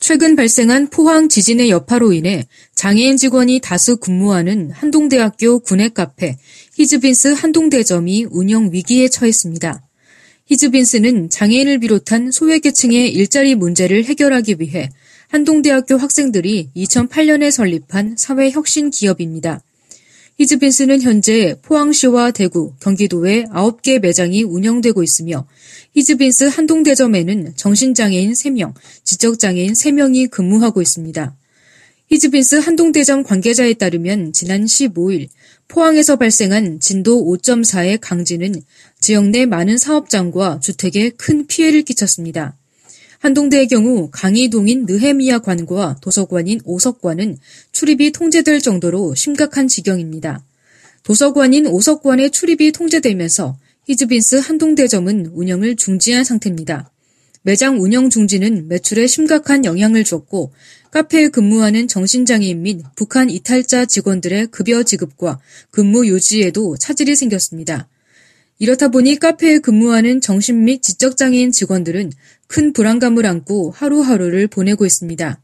최근 발생한 포항 지진의 여파로 인해 장애인 직원이 다수 근무하는 한동대학교 군내 카페 히즈빈스 한동대점이 운영 위기에 처했습니다. 히즈빈스는 장애인을 비롯한 소외계층의 일자리 문제를 해결하기 위해 한동대학교 학생들이 2008년에 설립한 사회혁신 기업입니다. 히즈빈스는 현재 포항시와 대구, 경기도에 9개 매장이 운영되고 있으며 히즈빈스 한동대점에는 정신장애인 3명, 지적장애인 3명이 근무하고 있습니다. 히즈빈스 한동대점 관계자에 따르면 지난 15일 포항에서 발생한 진도 5.4의 강진은 지역 내 많은 사업장과 주택에 큰 피해를 끼쳤습니다. 한동대의 경우 강의동인 느헤미야 관과 도서관인 오석관은 출입이 통제될 정도로 심각한 지경입니다. 도서관인 오석관의 출입이 통제되면서 히즈빈스 한동대점은 운영을 중지한 상태입니다. 매장 운영 중지는 매출에 심각한 영향을 줬고 카페에 근무하는 정신장애인 및 북한 이탈자 직원들의 급여 지급과 근무 유지에도 차질이 생겼습니다. 이렇다 보니 카페에 근무하는 정신 및 지적장애인 직원들은 큰 불안감을 안고 하루하루를 보내고 있습니다.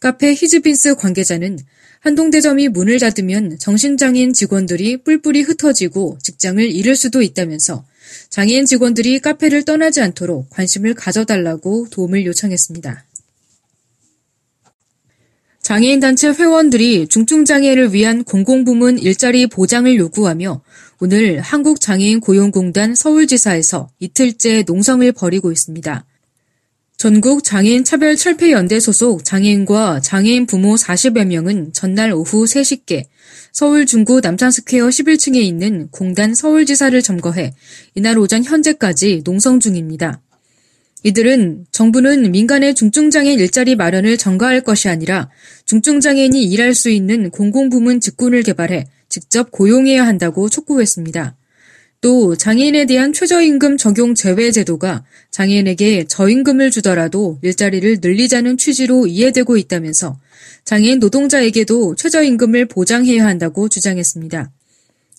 카페 히즈빈스 관계자는 한동대점이 문을 닫으면 정신장애인 직원들이 뿔뿔이 흩어지고 직장을 잃을 수도 있다면서 장애인 직원들이 카페를 떠나지 않도록 관심을 가져달라고 도움을 요청했습니다. 장애인 단체 회원들이 중증장애를 위한 공공부문 일자리 보장을 요구하며 오늘 한국장애인 고용공단 서울지사에서 이틀째 농성을 벌이고 있습니다. 전국 장애인 차별 철폐 연대 소속 장애인과 장애인 부모 40여 명은 전날 오후 3시께 서울 중구 남산스퀘어 11층에 있는 공단 서울지사를 점거해 이날 오전 현재까지 농성 중입니다. 이들은 정부는 민간의 중증장애인 일자리 마련을 전가할 것이 아니라 중증장애인이 일할 수 있는 공공부문 직군을 개발해 직접 고용해야 한다고 촉구했습니다. 또 장애인에 대한 최저임금 적용 제외 제도가 장애인에게 저임금을 주더라도 일자리를 늘리자는 취지로 이해되고 있다면서 장애인 노동자에게도 최저임금을 보장해야 한다고 주장했습니다.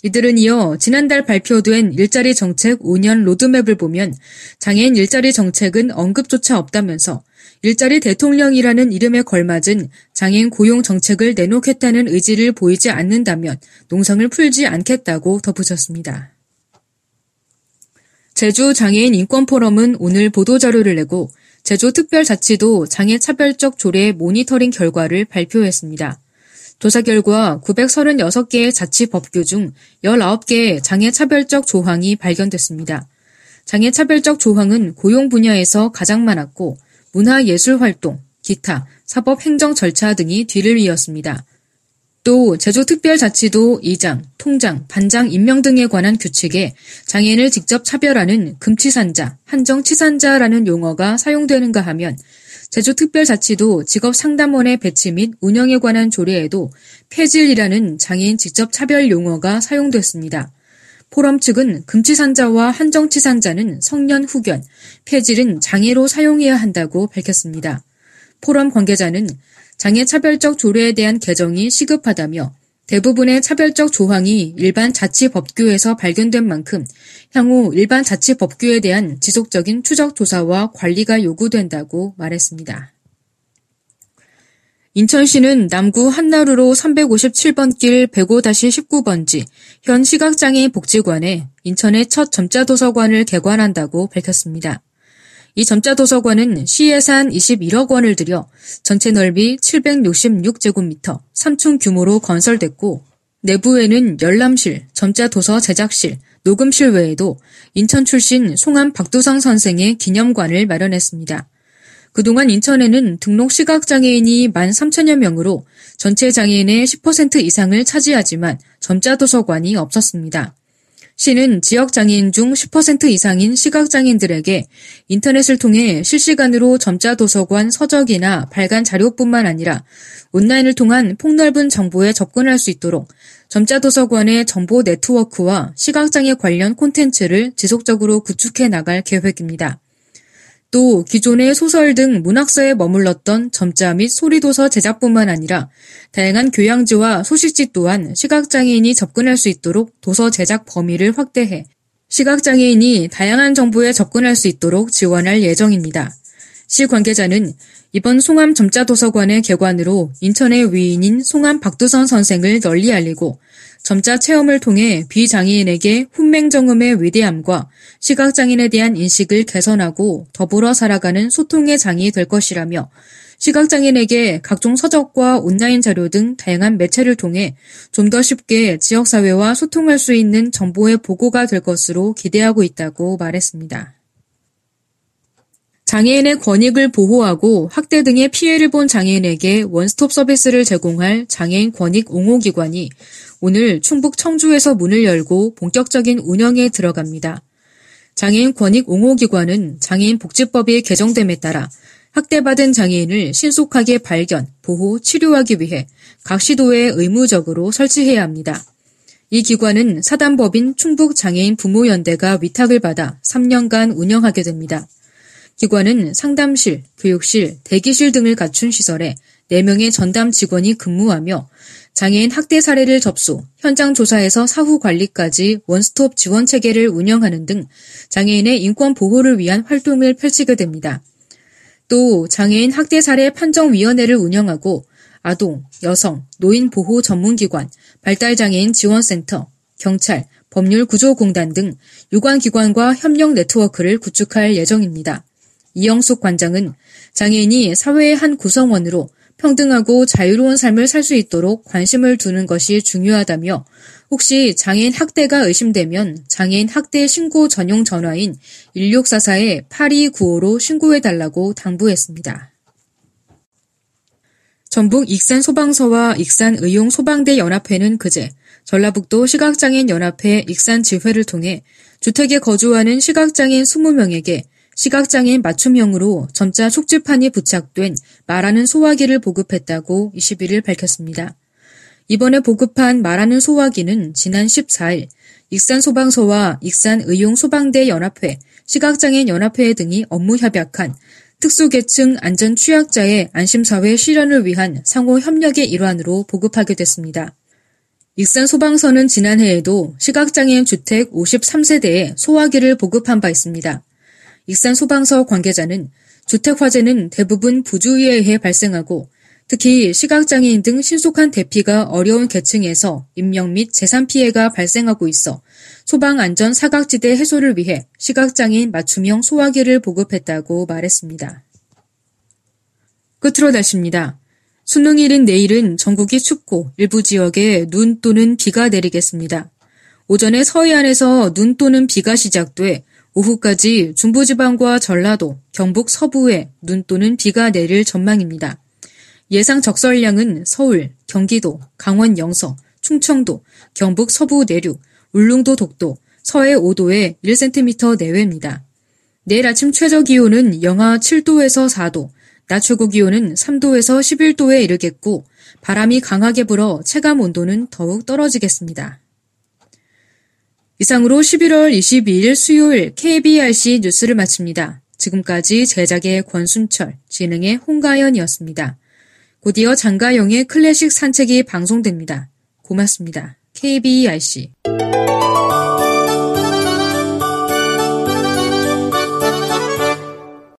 이들은 이어 지난달 발표된 일자리 정책 5년 로드맵을 보면 장애인 일자리 정책은 언급조차 없다면서 일자리 대통령이라는 이름에 걸맞은 장애인 고용 정책을 내놓겠다는 의지를 보이지 않는다면 농성을 풀지 않겠다고 덧붙였습니다. 제주 장애인 인권 포럼은 오늘 보도자료를 내고 제주 특별자치도 장애 차별적 조례 모니터링 결과를 발표했습니다. 조사 결과 936개의 자치 법규 중 19개의 장애 차별적 조항이 발견됐습니다. 장애 차별적 조항은 고용 분야에서 가장 많았고 문화 예술 활동, 기타, 사법 행정 절차 등이 뒤를 이었습니다. 또 제주특별자치도 이장, 통장, 반장 임명 등에 관한 규칙에 장애인을 직접 차별하는 금치산자, 한정치산자라는 용어가 사용되는가 하면 제주특별자치도 직업상담원의 배치 및 운영에 관한 조례에도 폐질이라는 장애인 직접 차별 용어가 사용됐습니다. 포럼 측은 금치산자와 한정치산자는 성년 후견, 폐질은 장애로 사용해야 한다고 밝혔습니다. 포럼 관계자는 장애 차별적 조례에 대한 개정이 시급하다며 대부분의 차별적 조항이 일반 자치 법규에서 발견된 만큼 향후 일반 자치 법규에 대한 지속적인 추적 조사와 관리가 요구된다고 말했습니다. 인천시는 남구 한나루로 357번 길 105-19번지 현 시각장애인 복지관에 인천의 첫 점자 도서관을 개관한다고 밝혔습니다. 이 점자 도서관은 시 예산 21억 원을 들여 전체 넓이 766제곱미터 3층 규모로 건설됐고 내부에는 열람실, 점자 도서 제작실, 녹음실 외에도 인천 출신 송암 박두성 선생의 기념관을 마련했습니다. 그동안 인천에는 등록 시각장애인이 1만 3천여 명으로 전체 장애인의 10% 이상을 차지하지만 점자 도서관이 없었습니다. 시는 지역장애인 중 10% 이상인 시각장애인들에게 인터넷을 통해 실시간으로 점자 도서관 서적이나 발간 자료뿐만 아니라 온라인을 통한 폭넓은 정보에 접근할 수 있도록 점자 도서관의 정보 네트워크와 시각장애 관련 콘텐츠를 지속적으로 구축해 나갈 계획입니다. 또 기존의 소설 등 문학서에 머물렀던 점자 및 소리도서 제작뿐만 아니라 다양한 교양지와 소식지 또한 시각장애인이 접근할 수 있도록 도서 제작 범위를 확대해 시각장애인이 다양한 정보에 접근할 수 있도록 지원할 예정입니다. 시 관계자는 이번 송암 점자도서관의 개관으로 인천의 위인인 송암 박두선 선생을 널리 알리고 점자 체험을 통해 비장애인에게 훈맹정음의 위대함과 시각장애인에 대한 인식을 개선하고 더불어 살아가는 소통의 장이 될 것이라며 시각장애인에게 각종 서적과 온라인 자료 등 다양한 매체를 통해 좀 더 쉽게 지역사회와 소통할 수 있는 정보의 보고가 될 것으로 기대하고 있다고 말했습니다. 장애인의 권익을 보호하고 학대 등의 피해를 본 장애인에게 원스톱 서비스를 제공할 장애인 권익 옹호기관이 오늘 충북 청주에서 문을 열고 본격적인 운영에 들어갑니다. 장애인 권익 옹호기관은 장애인 복지법이 개정됨에 따라 학대받은 장애인을 신속하게 발견, 보호, 치료하기 위해 각 시도에 의무적으로 설치해야 합니다. 이 기관은 사단법인 충북장애인 부모연대가 위탁을 받아 3년간 운영하게 됩니다. 기관은 상담실, 교육실, 대기실 등을 갖춘 시설에 4명의 전담 직원이 근무하며 장애인 학대 사례를 접수, 현장 조사에서 사후 관리까지 원스톱 지원 체계를 운영하는 등 장애인의 인권 보호를 위한 활동을 펼치게 됩니다. 또 장애인 학대 사례 판정위원회를 운영하고 아동, 여성, 노인 보호 전문기관, 발달장애인 지원센터, 경찰, 법률구조공단 등 유관기관과 협력 네트워크를 구축할 예정입니다. 이영숙 관장은 장애인이 사회의 한 구성원으로 평등하고 자유로운 삶을 살 수 있도록 관심을 두는 것이 중요하다며 혹시 장애인 학대가 의심되면 장애인 학대 신고 전용 전화인 1644에 8295로 신고해달라고 당부했습니다. 전북 익산 소방서와 익산 의용 소방대 연합회는 그제 전라북도 시각장애인 연합회 익산 지회를 통해 주택에 거주하는 시각장애인 20명에게 시각장애인 맞춤형으로 점자 촉지판이 부착된 말하는 소화기를 보급했다고 21일 밝혔습니다. 이번에 보급한 말하는 소화기는 지난 14일 익산소방서와 익산의용소방대 연합회, 시각장애인 연합회 등이 업무 협약한 특수계층 안전취약자의 안심사회 실현을 위한 상호 협력의 일환으로 보급하게 됐습니다. 익산소방서는 지난해에도 시각장애인 주택 53세대에 소화기를 보급한 바 있습니다. 익산 소방서 관계자는 주택 화재는 대부분 부주의에 의해 발생하고 특히 시각장애인 등 신속한 대피가 어려운 계층에서 인명 및 재산 피해가 발생하고 있어 소방 안전 사각지대 해소를 위해 시각장애인 맞춤형 소화기를 보급했다고 말했습니다. 끝으로 날씨입니다. 수능일인 내일은 전국이 춥고 일부 지역에 눈 또는 비가 내리겠습니다. 오전에 서해안에서 눈 또는 비가 시작돼 오후까지 중부지방과 전라도, 경북 서부에 눈 또는 비가 내릴 전망입니다. 예상 적설량은 서울, 경기도, 강원 영서, 충청도, 경북 서부 내륙, 울릉도 독도, 서해 5도에 1cm 내외입니다. 내일 아침 최저 기온은 영하 7도에서 4도, 낮 최고 기온은 3도에서 11도에 이르겠고 바람이 강하게 불어 체감 온도는 더욱 떨어지겠습니다. 이상으로 11월 22일 수요일 KBRC 뉴스를 마칩니다. 지금까지 제작의 권순철, 진행의 홍가연이었습니다. 곧이어 장가영의 클래식 산책이 방송됩니다. 고맙습니다. KBRC